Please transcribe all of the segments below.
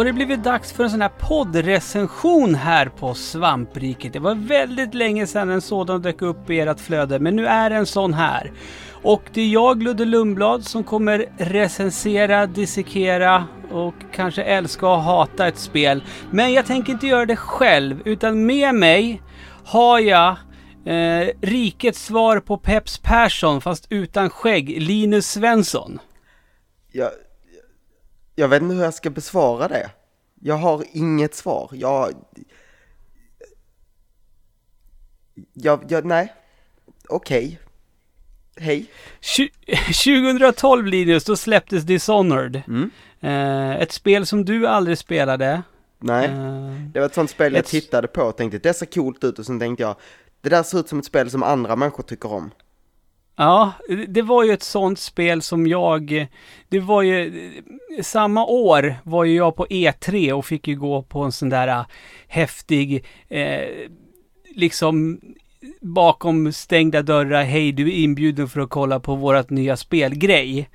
har det blivit dags för en sån här poddrecension här på Svampriket. Det var väldigt länge sedan en sådan dök upp i ert flöde, men nu är en sån här. Och det är jag, Ludde Lundblad, som kommer recensera, dissekera och kanske älska och hata ett spel. Men jag tänker inte göra det själv, utan med mig har jag eh, rikets svar på Peps Persson, fast utan skägg, Linus Svensson. Jag, jag vet inte hur jag ska besvara det. Jag har inget svar. Jag... Jag, jag nej. Okej. Okay. Hej. 2012 Linus, då släpptes Dishonored. Mm. Eh, ett spel som du aldrig spelade. Nej, eh, det var ett sånt spel jag ett... tittade på och tänkte det ser coolt ut och sen tänkte jag det där ser ut som ett spel som andra människor tycker om. Ja, det var ju ett sånt spel som jag, det var ju, samma år var ju jag på E3 och fick ju gå på en sån där eh, häftig, eh, liksom bakom stängda dörrar, hej du är inbjuden för att kolla på vårat nya spelgrej.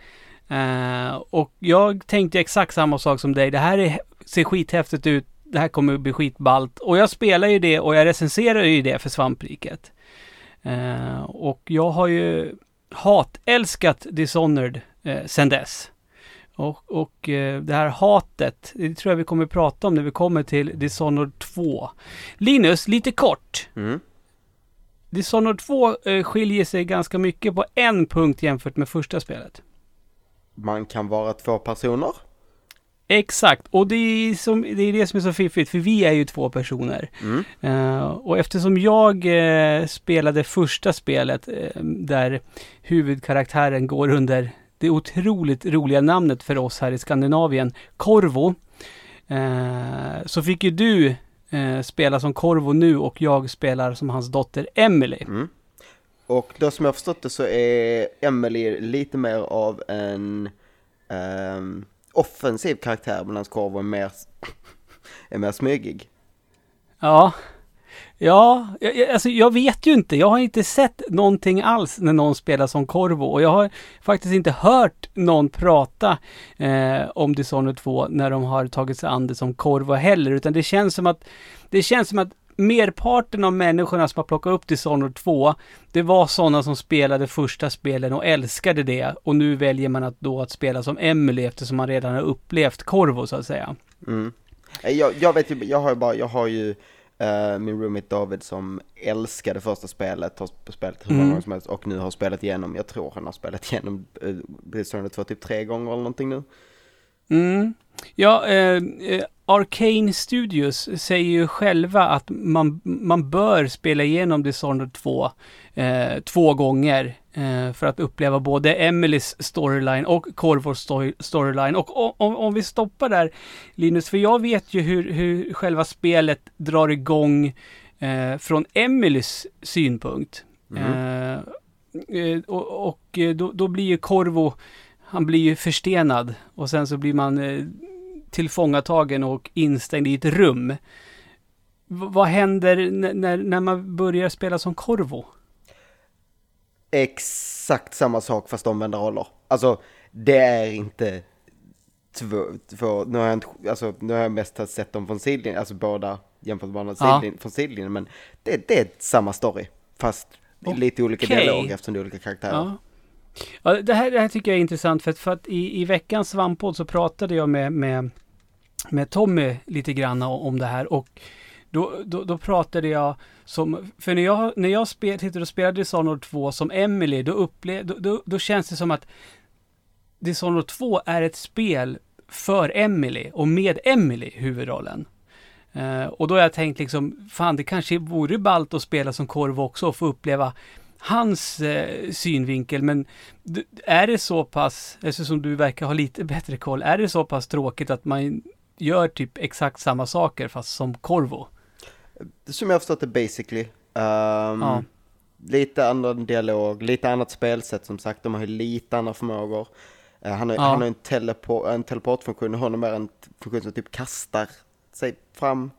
Eh, och jag tänkte exakt samma sak som dig, det här är, ser skithäftigt ut, det här kommer bli skitballt. Och jag spelar ju det och jag recenserar ju det för Svampriket. Uh, och jag har ju hatälskat Dishonored uh, sen dess. Och, och uh, det här hatet, det tror jag vi kommer prata om när vi kommer till Dishonored 2. Linus, lite kort. Mm. Dishonored 2 uh, skiljer sig ganska mycket på en punkt jämfört med första spelet. Man kan vara två personer. Exakt, och det är, som, det är det som är så fiffigt, för vi är ju två personer. Mm. Uh, och eftersom jag uh, spelade första spelet uh, där huvudkaraktären går under det otroligt roliga namnet för oss här i Skandinavien, Korvo, så fick ju du spela som Korvo nu och jag spelar som hans dotter Emily. Mm. Och då som jag har förstått det så är Emily lite mer av en um offensiv karaktär medan Korvo är mer, är mer smygig. Ja, ja, jag, alltså jag vet ju inte. Jag har inte sett någonting alls när någon spelar som Korvo och jag har faktiskt inte hört någon prata eh, om Dishonored 2 när de har tagit sig an det som Korvo heller, utan det känns som att det känns som att merparten av människorna som har plockat upp Dishonored 2, det var sådana som spelade första spelen och älskade det. Och nu väljer man att då att spela som Emily eftersom man redan har upplevt Corvo så att säga. Mm. Jag, jag vet ju, jag har ju bara, jag har ju uh, min roommate David som älskade första spelet, har spelat hur många mm. gånger som helst och nu har spelat igenom, jag tror han har spelat igenom uh, Dishonored 2 typ tre gånger eller någonting nu. Mm. Ja, eh, eh, Arcane Studios säger ju själva att man, man bör spela igenom Dishonored 2 eh, två gånger eh, för att uppleva både Emelies storyline och Corvors story, storyline. Och om, om, vi stoppar där, Linus, för jag vet ju hur, hur själva spelet drar igång eh, från Emelies synpunkt. Mm. Eh, och, och då, då blir ju Corvo han blir ju förstenad och sen så blir man eh, tillfångatagen och instängd i ett rum. V vad händer när, när man börjar spela som Corvo? Exakt samma sak fast omvända roller. Alltså, det är inte två, två nu, har jag inte, alltså, nu har jag mest sett dem från sidlinjen, alltså båda varandra ja. sidlinjen, från sidlinjen, men det, det är samma story, fast okay. lite olika dialog eftersom det är olika karaktärer. Ja. Ja, det, här, det här tycker jag är intressant för att, för att i, i veckans svamppodd så pratade jag med, med, med Tommy lite grann om det här och då, då, då pratade jag som, för när jag, när jag spel, tittade och spelade Dishonored 2 som Emily, då, upplev, då, då, då känns det som att Dishonored 2 är ett spel för Emily och med Emily huvudrollen. Eh, och då har jag tänkt liksom, fan det kanske vore ballt att spela som Korv också och få uppleva hans eh, synvinkel. Men är det så pass, eftersom du verkar ha lite bättre koll, är det så pass tråkigt att man gör typ exakt samma saker fast som Corvo? Som jag förstått det basically. Um, ja. Lite annan dialog, lite annat spelsätt som sagt, de har ju lite andra förmågor. Uh, han, har, ja. han har en, telepo en teleportfunktion, honom är en funktion som typ kastar sig fram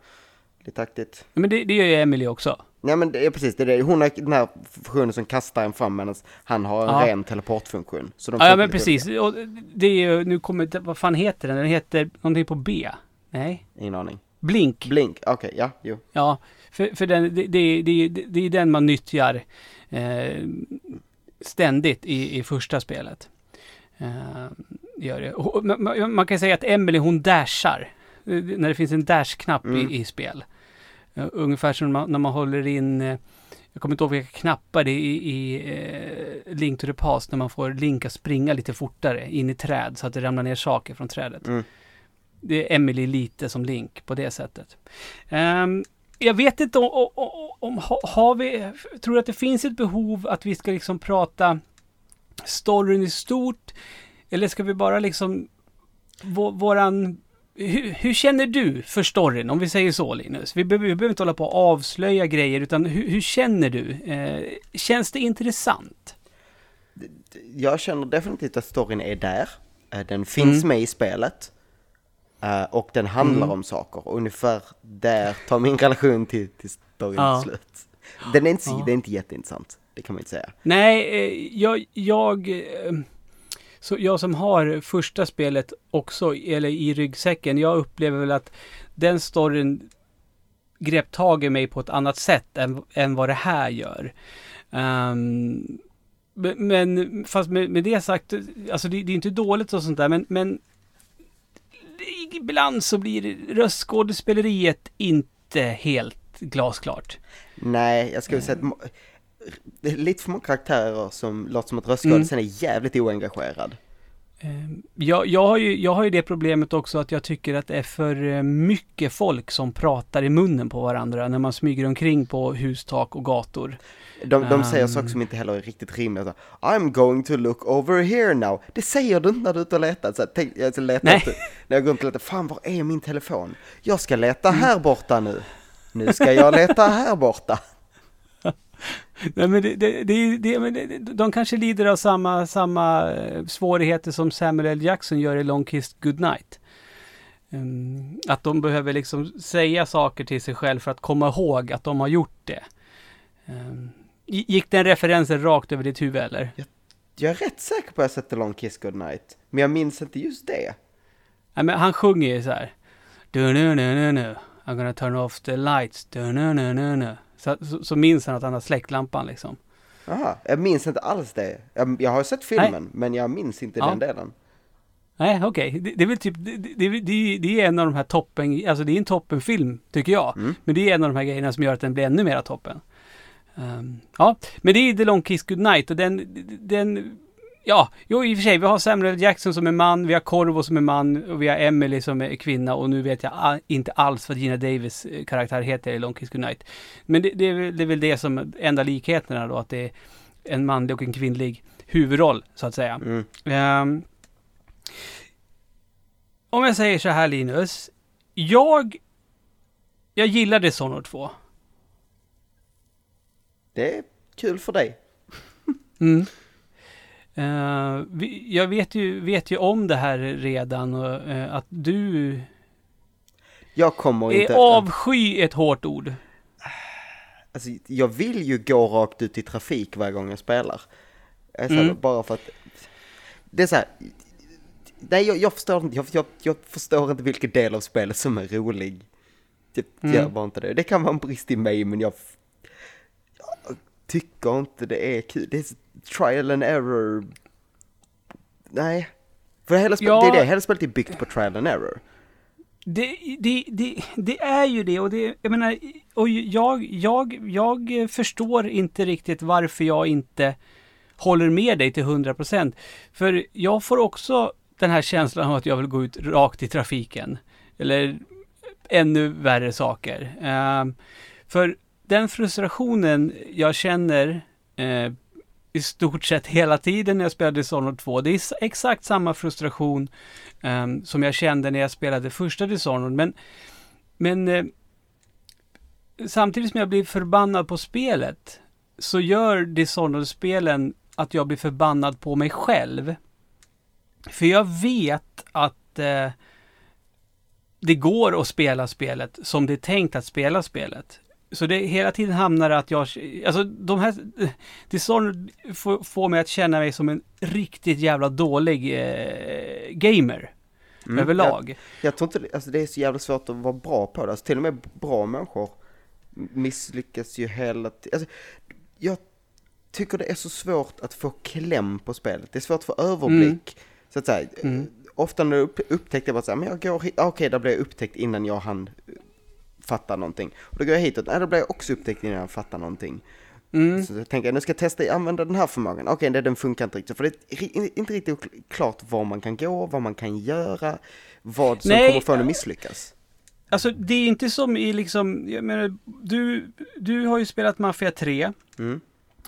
lite aktigt. Men det, det gör ju Emily också. Ja men det är precis, det är det. Hon har den här funktionen som kastar en fram medan han har en ja. ren teleportfunktion. Så de ja, ja men precis. Och det är ju, nu kommer, vad fan heter den? Den heter någonting på B. Nej. Ingen aning. Blink. Blink, okej, okay, ja, jo. Ja, för, för den, det, det, det, det är den man nyttjar eh, ständigt i, i första spelet. Eh, gör det. Man, man, kan säga att Emily hon dashar. Eh, när det finns en dash-knapp mm. i, i, spel. Ungefär som man, när man håller in, uh, jag kommer inte ihåg vilka knappar det är i, i uh, Link to the Past, när man får Link att springa lite fortare in i träd så att det ramlar ner saker från trädet. Mm. Det är Emily lite som Link på det sättet. Um, jag vet inte om, om, om, har vi, tror du att det finns ett behov att vi ska liksom prata storyn i stort? Eller ska vi bara liksom, våran hur, hur, känner du för storyn, om vi säger så Linus? Vi behöver, vi behöver inte hålla på och avslöja grejer, utan hur, hur känner du? Eh, känns det intressant? Jag känner definitivt att storyn är där. Eh, den finns mm. med i spelet. Uh, och den handlar mm. om saker. Och ungefär där tar min relation till, till storyn ja. slut. Den är inte, ja. det är inte jätteintressant, det kan man inte säga. Nej, eh, jag, jag eh, så jag som har första spelet också, eller i ryggsäcken, jag upplever väl att den storyn grep tag i mig på ett annat sätt än, än vad det här gör. Um, men fast med, med, det sagt, alltså det, det, är inte dåligt och sånt där, men, men ibland så blir röstskådespeleriet inte helt glasklart. Nej, jag skulle säga att det är lite för många karaktärer som låter som att röstskådisen mm. är jävligt oengagerad. Ehm, jag, jag, har ju, jag har ju det problemet också att jag tycker att det är för eh, mycket folk som pratar i munnen på varandra när man smyger omkring på hustak och gator. De, de säger um, saker som inte heller är riktigt rimliga. I'm going to look over here now. Det säger du inte när du är ute och letar. Så tänk, jag ska leta efter, när jag går runt och letar, fan var är min telefon? Jag ska leta mm. här borta nu. Nu ska jag leta här borta. Nej, men det, det, det, det, de kanske lider av samma, samma eh, svårigheter som Samuel L. Jackson gör i Long Kiss Goodnight. Um, att de behöver liksom säga saker till sig själv för att komma ihåg att de har gjort det. Um, gick den referensen rakt över ditt huvud eller? Jag, jag är rätt säker på att jag sett The Long Kiss Goodnight. Men jag minns inte just det. Nej, men han sjunger ju så här. Du, nu, nu, nu, nu. I'm gonna turn off the lights. Du, nu, nu, nu, nu. Så, så, så minns han att han har släckt lampan liksom. Jaha, jag minns inte alls det. Jag, jag har sett filmen, Nej. men jag minns inte ja. den delen. Nej, okej. Okay. Det, det, är väl typ, det, det, det, är en av de här toppen, alltså det är en toppenfilm, tycker jag. Mm. Men det är en av de här grejerna som gör att den blir ännu mera toppen. Um, ja, men det är The Long Kiss Goodnight och den, den Ja, jo i och för sig, vi har Samuel Jackson som är man, vi har Corvo som är man och vi har Emily som är kvinna och nu vet jag inte alls vad Gina Davis eh, karaktär heter i Long Kiss Goodnight. Men det, det, är väl, det är väl det som, enda likheterna då, att det är en manlig och en kvinnlig huvudroll, så att säga. Mm. Um, om jag säger så här Linus, jag, jag gillar Dishonored 2. Det är kul för dig. mm. Uh, vi, jag vet ju, vet ju om det här redan och uh, att du... Jag kommer är inte... avsky ett hårt ord. Alltså, jag vill ju gå rakt ut i trafik varje gång jag spelar. Alltså, mm. Bara för att... Det är så här... Nej, jag, jag förstår inte, jag, jag, jag, förstår inte vilken del av spelet som är rolig. Jag mm. gör bara inte det. Det kan vara en brist i mig, men jag, jag tycker inte det är kul. Det är trial and error. Nej. För hela spelet, ja. det är det, hela spelet är byggt på trial and error. Det, det, det, det är ju det och det, jag menar, och jag, jag, jag förstår inte riktigt varför jag inte håller med dig till 100%. För jag får också den här känslan av att jag vill gå ut rakt i trafiken. Eller ännu värre saker. Uh, för den frustrationen jag känner eh, i stort sett hela tiden när jag spelade Dishonored 2. Det är exakt samma frustration eh, som jag kände när jag spelade första Dishonored. Men, men eh, samtidigt som jag blir förbannad på spelet så gör Dishonored-spelen att jag blir förbannad på mig själv. För jag vet att eh, det går att spela spelet som det är tänkt att spela spelet. Så det hela tiden hamnar att jag, alltså de här, Dishonored får, får mig att känna mig som en riktigt jävla dålig eh, gamer. mm. överlag. Jag, jag tror inte, alltså det är så jävla svårt att vara bra på det. Alltså till och med bra människor misslyckas ju hela tiden. Alltså, jag tycker det är så svårt att få kläm på spelet. Det är svårt att få överblick. Mm. Så att säga, mm. ofta när jag upptäckte jag bara så här, men jag går okej, okay, där blev jag upptäckt innan jag hann fatta någonting. Och då går jag hitåt, nej, då blev jag också upptäckt innan jag fattar någonting. Mm. Så jag tänker, nu ska jag testa att använda den här förmågan. Okej, okay, den funkar inte riktigt. För det är inte riktigt klart var man kan gå, vad man kan göra, vad som Nej. kommer få en att misslyckas. Alltså det är inte som i liksom, jag menar, du, du har ju spelat Mafia 3. Mm.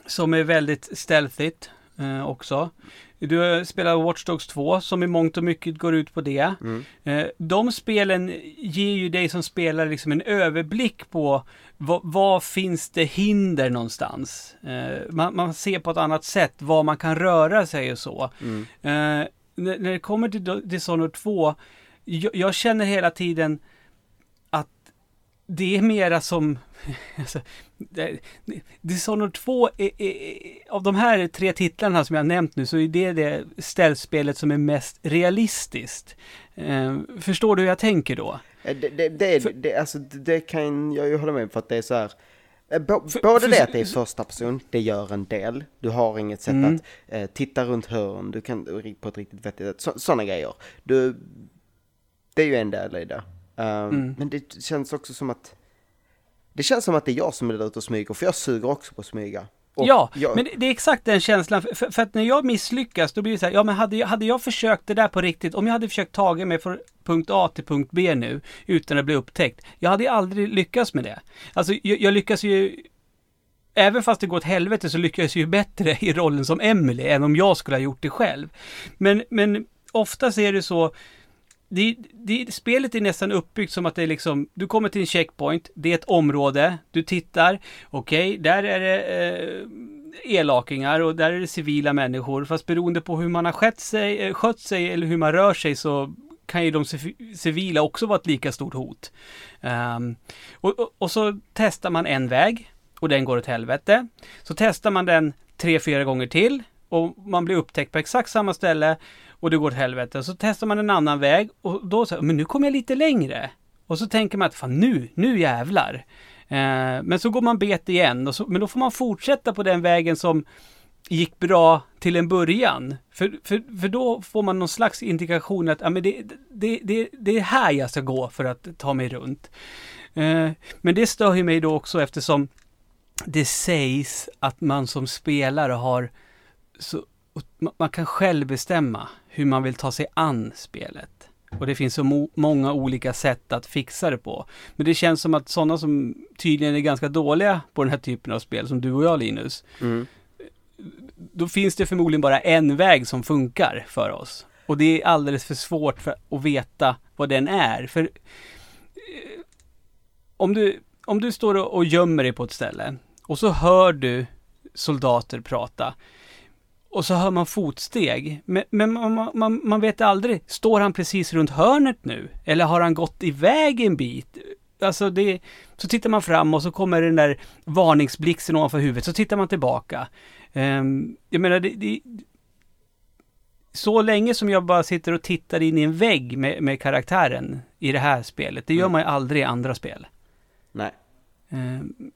Som är väldigt stealthigt eh, också. Du spelar Watch Dogs 2 som i mångt och mycket går ut på det. Mm. Eh, de spelen ger ju dig som spelare liksom en överblick på vad, vad finns det hinder någonstans. Eh, man, man, ser på ett annat sätt var man kan röra sig och så. Mm. Eh, när, när, det kommer till Dishonored 2, jag, jag känner hela tiden det är mera som... Alltså, Dishonored 2, är, är, av de här tre titlarna som jag nämnt nu, så är det det ställspelet som är mest realistiskt. Eh, förstår du hur jag tänker då? Det, det, det, för, det, alltså, det kan jag ju hålla med för att det är så här... Eh, både för, det att det är första person, det gör en del. Du har inget sätt mm. att eh, titta runt hörn, du kan på ett riktigt vettigt sätt. Så, sådana grejer. Du, det är ju en del i det. Um, mm. Men det känns också som att det känns som att det är jag som är där ute och smyger, för jag suger också på att smyga. Och ja, jag... men det är exakt den känslan. För, för, att när jag misslyckas, då blir det så här, ja men hade jag, hade jag försökt det där på riktigt, om jag hade försökt ta mig från punkt A till punkt B nu, utan att bli upptäckt, jag hade aldrig lyckats med det. Alltså, jag, jag lyckas ju Även fast det går åt helvete så lyckas jag ju bättre i rollen som Emily än om jag skulle ha gjort det själv. Men, men oftast är det så, det, det, spelet är nästan uppbyggt som att det är liksom, du kommer till en checkpoint, det är ett område, du tittar, okej, okay, där är det eh, elakingar och där är det civila människor, fast beroende på hur man har skött sig, eh, skött sig eller hur man rör sig så kan ju de civila också vara ett lika stort hot. Um, och, och, och, så testar man en väg och den går åt helvete. Så testar man den tre, fyra gånger till och man blir upptäckt på exakt samma ställe och det går åt helvete. Så testar man en annan väg och då så men nu kommer jag lite längre. Och så tänker man att fan nu, nu jävlar. Eh, men så går man bet igen, och så, men då får man fortsätta på den vägen som gick bra till en början. För, för, för då får man någon slags indikation att ja, men det, det, det, det är här jag ska gå för att ta mig runt. Eh, men det stör ju mig då också eftersom det sägs att man som spelare har så man kan själv bestämma hur man vill ta sig an spelet. Och det finns så många olika sätt att fixa det på. Men det känns som att sådana som tydligen är ganska dåliga på den här typen av spel, som du och jag Linus, mm. då finns det förmodligen bara en väg som funkar för oss. Och det är alldeles för svårt för att veta vad den är. För eh, om du, om du står och gömmer dig på ett ställe och så hör du soldater prata och så hör man fotsteg. Men, men man, man, man, vet aldrig, står han precis runt hörnet nu? Eller har han gått iväg en bit? Alltså det, så tittar man fram och så kommer den där varningsblixten ovanför huvudet, så tittar man tillbaka. Um, jag menar, det, det, så länge som jag bara sitter och tittar in i en vägg med, med karaktären i det här spelet, det gör mm. man ju aldrig i andra spel. Nej. Um,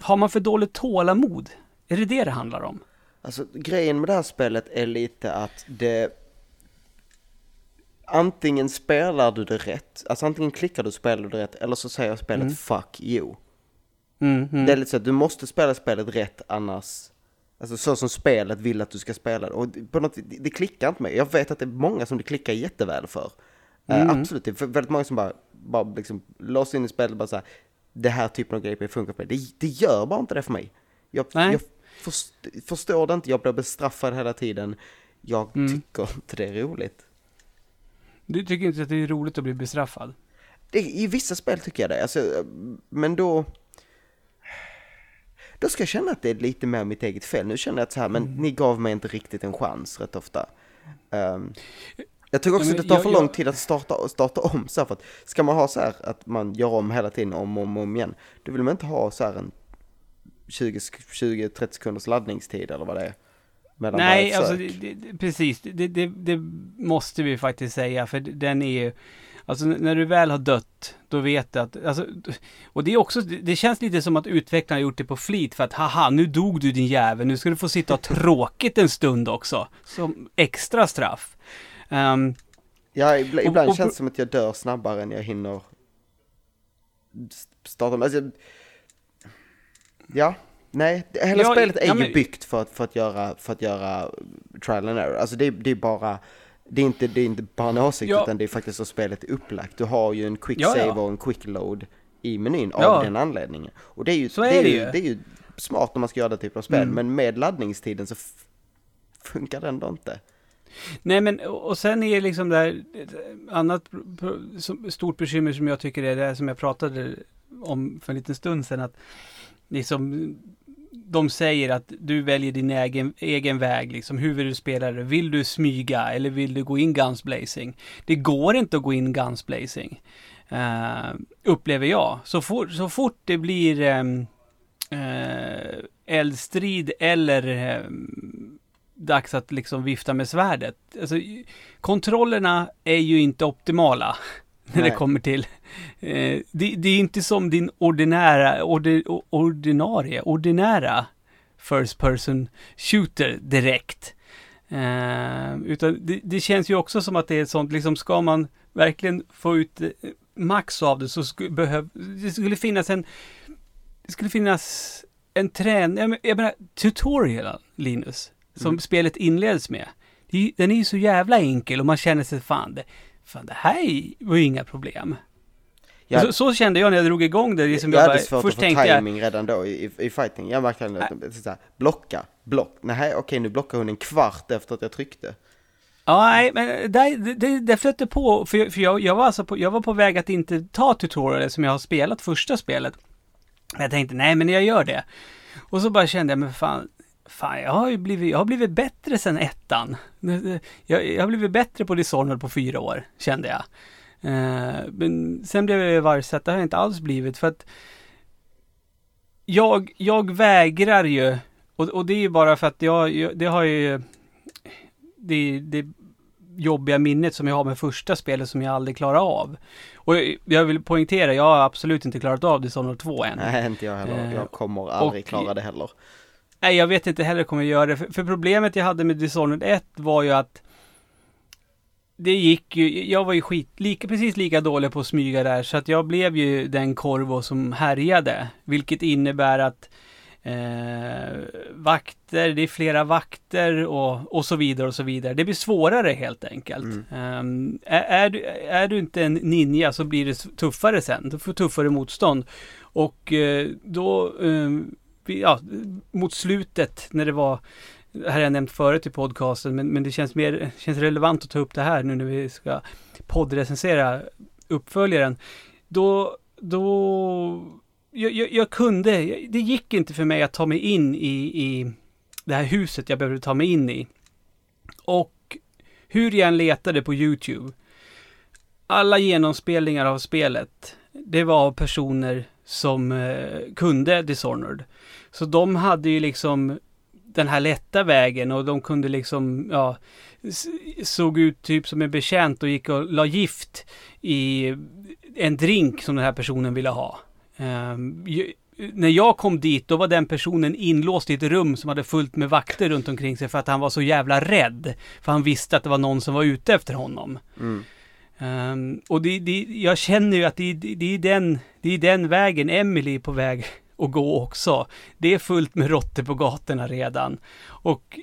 har man för dåligt tålamod? Är det det det handlar om? Alltså grejen med det här spelet är lite att det antingen spelar du det rätt, alltså antingen klickar du och spelar du det rätt, eller så säger spelet mm. fuck you. Mm, mm. Det är lite så att du måste spela spelet rätt annars, alltså så som spelet vill att du ska spela det. Och på något, det, det klickar inte med. Jag vet att det är många som det klickar jätteväl för. Uh, absolut, det är väldigt många som bara, bara liksom låser in i spelet och bara såhär, det här typen av grejer funkar på det. det. gör bara inte det för mig. Jag, jag först, förstår det inte, jag blir bestraffad hela tiden. Jag mm. tycker inte det är roligt. Du tycker inte att det är roligt att bli bestraffad? Det, I vissa spel tycker jag det, alltså, men då... Då ska jag känna att det är lite mer mitt eget fel. Nu känner jag att så här, men mm. ni gav mig inte riktigt en chans rätt ofta. Um, jag tycker också ja, att det tar för jag, lång tid att starta, starta om så här, för att ska man ha så här att man gör om hela tiden om och om, om igen, då vill man inte ha så här en 20-30 sekunders laddningstid eller vad det är. Nej, alltså det, det, precis. Det, det, måste vi faktiskt säga, för den är ju... Alltså när du väl har dött, då vet du att... Alltså, och det är också, det känns lite som att utvecklarna har gjort det på flit för att haha, nu dog du din jävel, nu ska du få sitta och tråkigt en stund också. Som extra straff. Um, ja, ibland, ibland och, känns det som att jag dör snabbare än jag hinner starta. Alltså, ja, nej, hela ja, spelet är ja, men... ju byggt för att, för att göra, för att göra trial and error. Alltså det, det är bara det är inte, det är inte bara en åsikt ja. utan det är faktiskt så spelet är upplagt. Du har ju en quick save och en quick load i menyn av den anledningen. Och det är ju, det är, det, ju, det är ju smart om man ska göra det typ av spel, mm. men med laddningstiden så funkar det ändå inte. Nej men och sen är det liksom det här, annat stort bekymmer som jag tycker är det som jag pratade om för en liten stund sedan att liksom de säger att du väljer din egen, egen väg, liksom. Hur vill du spela det? Vill du smyga eller vill du gå in guns blazing? Det går inte att gå in guns blazing. Uh, upplever jag. Så, for, så fort det blir um, uh, eldstrid eller um, dags att liksom vifta med svärdet. Alltså, kontrollerna är ju inte optimala när Nej. det kommer till. Eh, det, det, är inte som din ordinära, ordi, ordinarie, ordinära First person shooter direkt. Eh, utan det, det, känns ju också som att det är ett sånt, liksom ska man verkligen få ut eh, max av det så skulle, behöv, det skulle finnas en, det skulle finnas en träning, jag, jag menar tutorial Linus, som mm. spelet inleds med. Den är ju så jävla enkel och man känner sig fan det, fan det här var ju inga problem. Jag, så, så, kände jag när jag drog igång det. Liksom jag, jag hade svårt först att få timing jag, redan då i, i fighting. Jag märkte att blocka, block. Nej, okej nu blockar hon en kvart efter att jag tryckte. Ja, nej, men det, det, det flötte på, för, för jag, jag, var alltså på, jag var på väg att inte ta tutorial som jag har spelat första spelet. Jag tänkte, nej men jag gör det. Och så bara kände jag, men fan, fan jag har ju blivit, jag har blivit bättre sen ettan. Jag, jag har blivit bättre på Dishonored på fyra år, kände jag. Uh, men sen blev jag varset, det har jag inte alls blivit för att jag, jag vägrar ju, och, och det är ju bara för att jag, jag det har ju det, det jobbiga minnet som jag har med första spelet som jag aldrig klarar av. Och jag, jag vill poängtera, jag har absolut inte klarat av Dishonored 2 än. Nej, inte jag heller. Jag kommer aldrig och, klara det heller. Nej, jag vet inte heller kommer jag göra det. För, för problemet jag hade med Dishonored 1 var ju att det gick ju, jag var ju skit, lika, precis lika dålig på att smyga där, så att jag blev ju den korvo som härjade. Vilket innebär att eh, vakter, det är flera vakter och, och så vidare och så vidare. Det blir svårare helt enkelt. Mm. Um, är, är, du, är du inte en ninja så blir det tuffare sen, du får tuffare motstånd. Och eh, då, eh, ja, mot slutet när det var det här har jag nämnt förut i podcasten, men, men det känns mer känns relevant att ta upp det här nu när vi ska poddrecensera uppföljaren. Då, då, jag, jag, jag, kunde, det gick inte för mig att ta mig in i, i det här huset jag behövde ta mig in i. Och hur jag än letade på YouTube, alla genomspelningar av spelet, det var av personer som eh, kunde Dishonored. Så de hade ju liksom den här lätta vägen och de kunde liksom, ja, såg ut typ som en betjänt och gick och la gift i en drink som den här personen ville ha. Um, när jag kom dit, då var den personen inlåst i ett rum som hade fullt med vakter runt omkring sig för att han var så jävla rädd. För han visste att det var någon som var ute efter honom. Mm. Um, och det, det, jag känner ju att det, det, det, är den, det är den vägen Emily är på väg att gå också. Det är fullt med råttor på gatorna redan. Och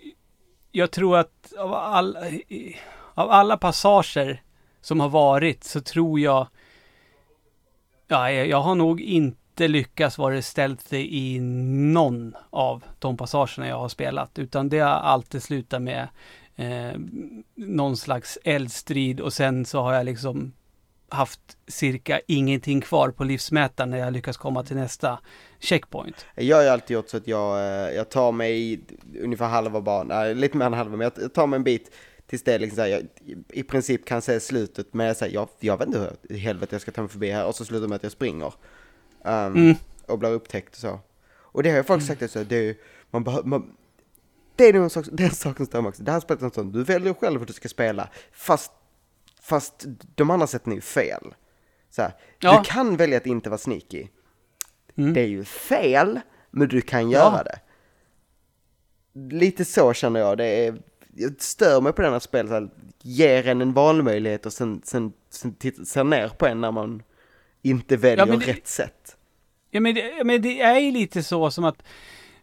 jag tror att av, all, av alla passager som har varit så tror jag Ja, jag har nog inte lyckats vara ställt i någon av de passagerna jag har spelat, utan det har alltid slutat med eh, någon slags eldstrid och sen så har jag liksom haft cirka ingenting kvar på livsmätaren när jag lyckas komma till nästa checkpoint. Jag har ju alltid gjort så att jag, eh, jag tar mig ungefär halva banan, lite mer än halva, men jag tar mig en bit tills det liksom så här, jag i princip kan se slutet, men jag säger, jag, jag vet inte hur i helvete jag ska ta mig förbi här, och så slutar med att jag springer. Um, mm. Och blir upptäckt och så. Och det har ju folk sagt, alltså, det är, man, behöver, man, det är nog en sak, den saken som stör mig också. Det här spelet är sånt, du väljer själv hur du ska spela, fast, fast de andra sätten är ju fel. Så här, ja. Du kan välja att inte vara sneaky. Mm. Det är ju fel, men du kan göra ja. det. Lite så känner jag, det är, jag stör mig på den här spelet, ger en en valmöjlighet och sen, sen, sen ser ner på en när man inte väljer ja, det, rätt sätt. Ja men, det, men det är ju lite så som att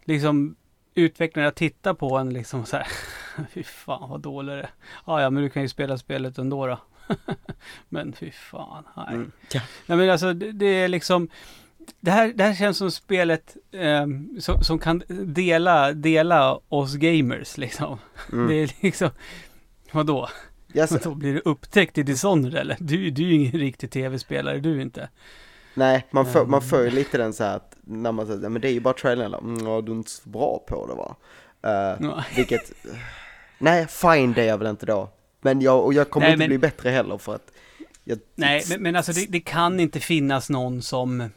liksom utvecklare tittar på en liksom så här. fy fan vad dålig det är. Ja, ja, men du kan ju spela spelet ändå då. men fy fan, nej. Mm, ja. nej men alltså det, det, är liksom det här, det här känns som spelet eh, som, som, kan dela, dela oss gamers liksom. Mm. Det är liksom, vadå? Yes. Då blir det upptäckt i Dishonored eller? Du, du är ju ingen riktig tv-spelare, du inte. Nej, man får, man får ju lite den så här att när man säger, men det är ju bara trailern, mm, ja, du är inte så bra på det va? Uh, vilket, nej fine det är jag väl inte då. Men jag, och jag kommer nej, inte men, bli bättre heller för att jag, Nej, men, men alltså det, det, kan inte finnas någon som,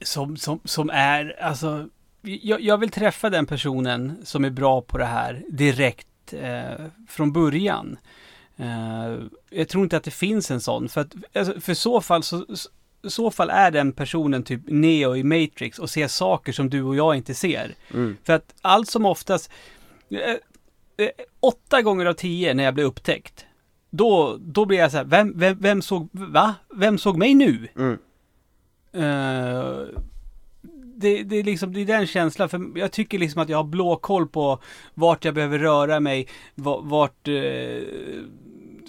som, som, som är, alltså, jag, jag vill träffa den personen som är bra på det här direkt eh, från början. Uh, jag tror inte att det finns en sån, för att alltså, för så fall så, i så fall är den personen typ Neo i Matrix och ser saker som du och jag inte ser. Mm. För att allt som oftast, eh, eh, åtta gånger av tio när jag blir upptäckt, då, då blir jag så här, vem, vem, vem såg, va? Vem såg mig nu? Mm. Uh, det, det, är liksom, det är den känslan, för jag tycker liksom att jag har blå koll på vart jag behöver röra mig, vart uh,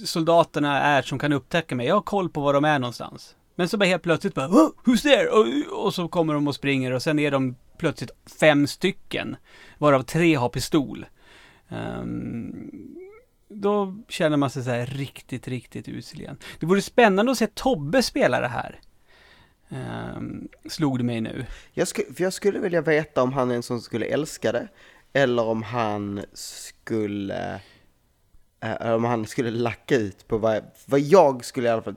soldaterna är som kan upptäcka mig. Jag har koll på var de är någonstans. Men så bara helt plötsligt bara, oh, who's there? Och, och, så kommer de och springer och sen är de plötsligt fem stycken. Varav tre har pistol. Um, då känner man sig så här riktigt, riktigt usel igen. Det vore spännande att se Tobbe spela det här. Um, slog det mig nu. Jag, sku, jag skulle vilja veta om han är en som skulle älska det. Eller om han skulle... Äh, om han skulle lacka ut på vad, vad jag skulle i alla fall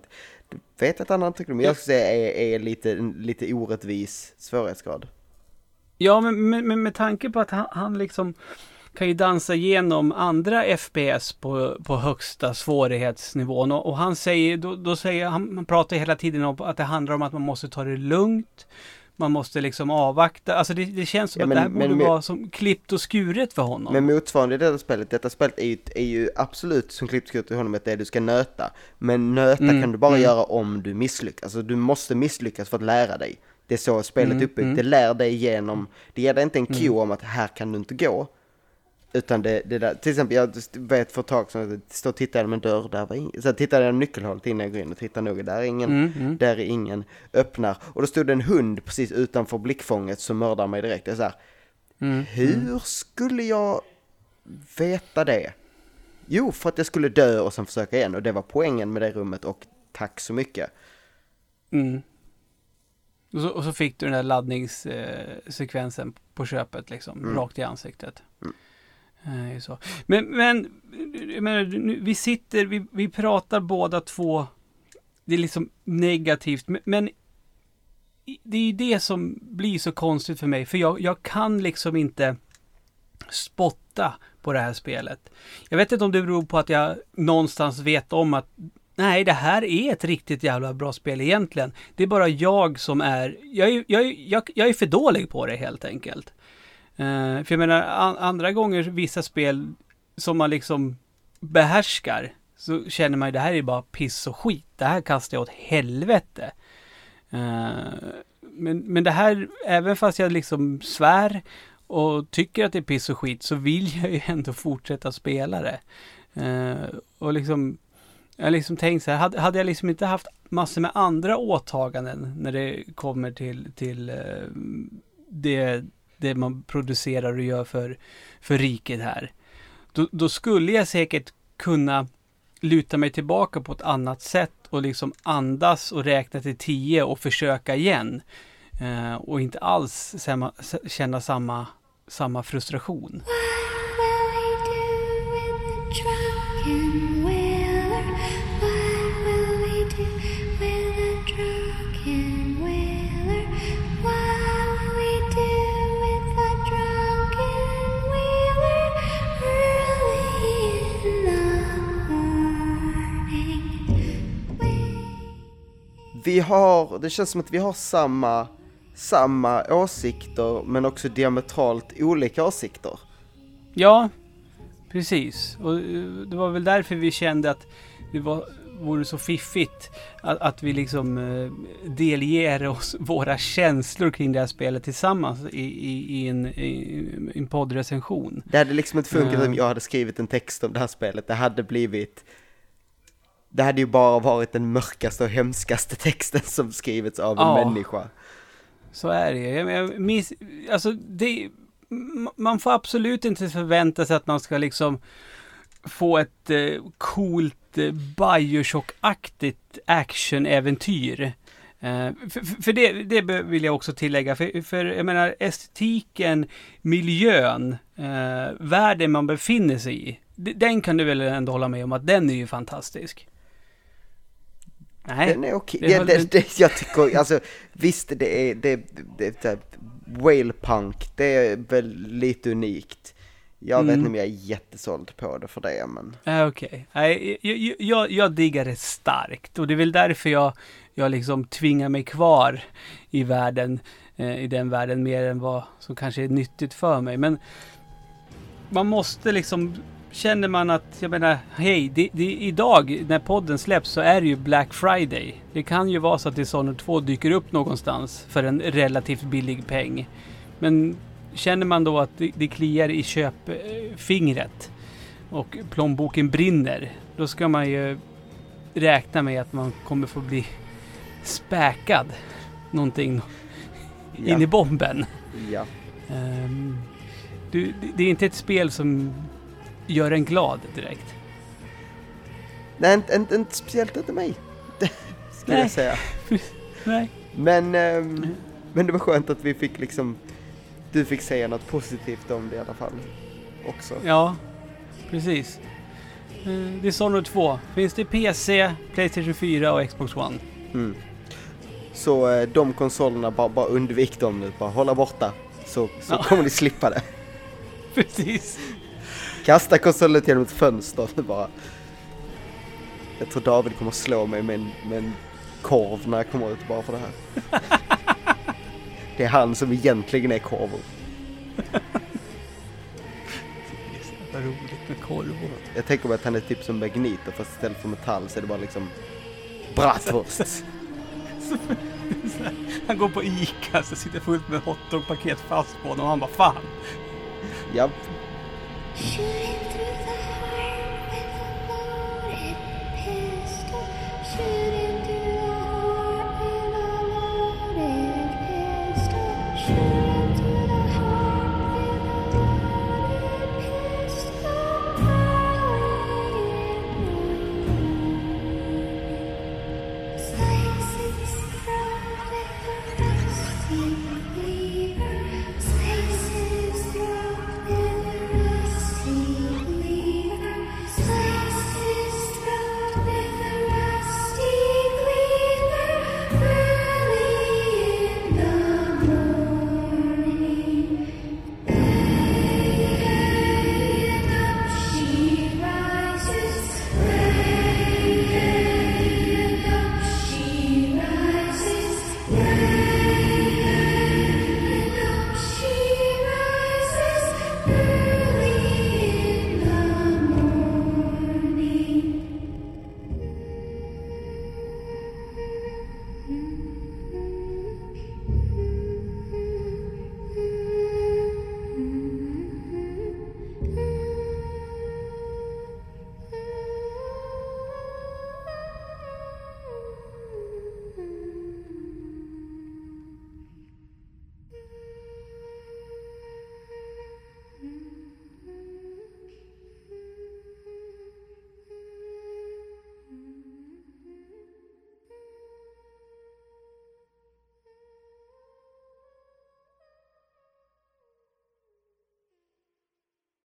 vet att han tycker men jag skulle säga är, är lite, lite orättvis svårighetsgrad. Ja, men med, med, med tanke på att han, han liksom kan ju dansa igenom andra FPS på, på högsta svårighetsnivån. Och, och han säger, då, då säger han, han pratar hela tiden om att det handlar om att man måste ta det lugnt man måste liksom avvakta. Alltså det, det känns som ja, att det här borde men, vara som klippt och skuret för honom. Men motsvarande i detta spelet, detta spelet är ju, är ju absolut som klippt och skuret för honom att det är du ska nöta. Men nöta mm, kan du bara mm. göra om du misslyckas. Alltså du måste misslyckas för att lära dig. Det är så spelet är mm, uppbyggt. Mm. Det lär dig genom, det ger dig inte en cue mm. om att här kan du inte gå. Utan det, det där, till exempel jag vet för ett tag sedan, stod och tittade genom en dörr, där var ingen, så tittade jag nyckelhålet innan jag går in och tittade noga, där är ingen, mm, mm. där är ingen, öppnar. Och då stod det en hund precis utanför blickfånget som mördar mig direkt. Jag så här, mm, hur mm. skulle jag veta det? Jo, för att jag skulle dö och sen försöka igen och det var poängen med det rummet och tack så mycket. Mm. Och så, och så fick du den där laddningssekvensen på köpet liksom, mm. rakt i ansiktet. Mm. Eh, nej, så. Men, men, men vi sitter, vi, vi pratar båda två, det är liksom negativt, men, men det är ju det som blir så konstigt för mig, för jag, jag kan liksom inte spotta på det här spelet. Jag vet inte om det beror på att jag någonstans vet om att nej, det här är ett riktigt jävla bra spel egentligen. Det är bara jag som är, jag är, jag, jag, jag är för dålig på det helt enkelt. Uh, för jag menar, an andra gånger vissa spel som man liksom behärskar så känner man ju det här är bara piss och skit. Det här kastar jag åt helvete. Uh, men, men det här, även fast jag liksom svär och tycker att det är piss och skit så vill jag ju ändå fortsätta spela det. Uh, och liksom, jag har liksom tänkt så här, hade, hade jag liksom inte haft massor med andra åtaganden när det kommer till, till uh, det det man producerar och gör för, för riket här. Då, då skulle jag säkert kunna luta mig tillbaka på ett annat sätt och liksom andas och räkna till tio och försöka igen. Eh, och inte alls samma, känna samma, samma frustration. Vi har, det känns som att vi har samma, samma åsikter men också diametralt olika åsikter. Ja, precis. Och eh, det var väl därför vi kände att det var, vore så fiffigt att, att vi liksom eh, delger oss våra känslor kring det här spelet tillsammans i, i, i en, i, en poddrecension. Det hade liksom inte funkat om jag hade skrivit en text om det här spelet. Det hade blivit det hade ju bara varit den mörkaste och hemskaste texten som skrivits av en ja, människa. Så är det jag, jag miss, alltså det, man får absolut inte förvänta sig att man ska liksom få ett eh, coolt eh, Bioshock-aktigt actionäventyr. Eh, för, för det, det, vill jag också tillägga, för, för jag menar estetiken, miljön, eh, världen man befinner sig i. Den kan du väl ändå hålla med om att den är ju fantastisk. Nej. Den är okej. Det, det, det, jag tycker, alltså visst det är, det, det, det, whale punk, det är väl lite unikt. Jag mm. vet inte om jag är jättesåld på det för det, men... Äh, Okej, okay. jag, jag, jag diggar det starkt och det är väl därför jag, jag liksom tvingar mig kvar i världen, eh, i den världen mer än vad som kanske är nyttigt för mig. Men man måste liksom känner man att, jag menar, hej, det, det, idag när podden släpps så är det ju Black Friday. Det kan ju vara så att Dishonored 2 dyker upp någonstans för en relativt billig peng. Men känner man då att det, det kliar i köpfingret och plånboken brinner, då ska man ju räkna med att man kommer få bli späkad någonting ja. in i bomben. Ja. Um, du, det är inte ett spel som gör en glad direkt. Nej, inte, inte, inte speciellt inte mig. Skulle jag säga. Nej. Men, um, men det var skönt att vi fick liksom, du fick säga något positivt om det i alla fall. Också. Ja, precis. Uh, Dishonored 2 finns det PC, Playstation 4 och Xbox One. Mm. Så uh, de konsolerna, bara, bara undvik dem nu, bara hålla borta. Så, så ja. kommer ni slippa det. Precis. Kasta konsolen genom ett fönster och bara. Jag tror David kommer slå mig med en, med en korv när jag kommer ut bara för det här. Det är han som egentligen är korven. Det är roligt med korvor. Jag tänker mig att han är typ som Magneto fast istället för metall så är det bara liksom bratwurst. han går på Ica så sitter fullt med hotdog-paket fast på honom och han bara fan. Japp. Shooting through the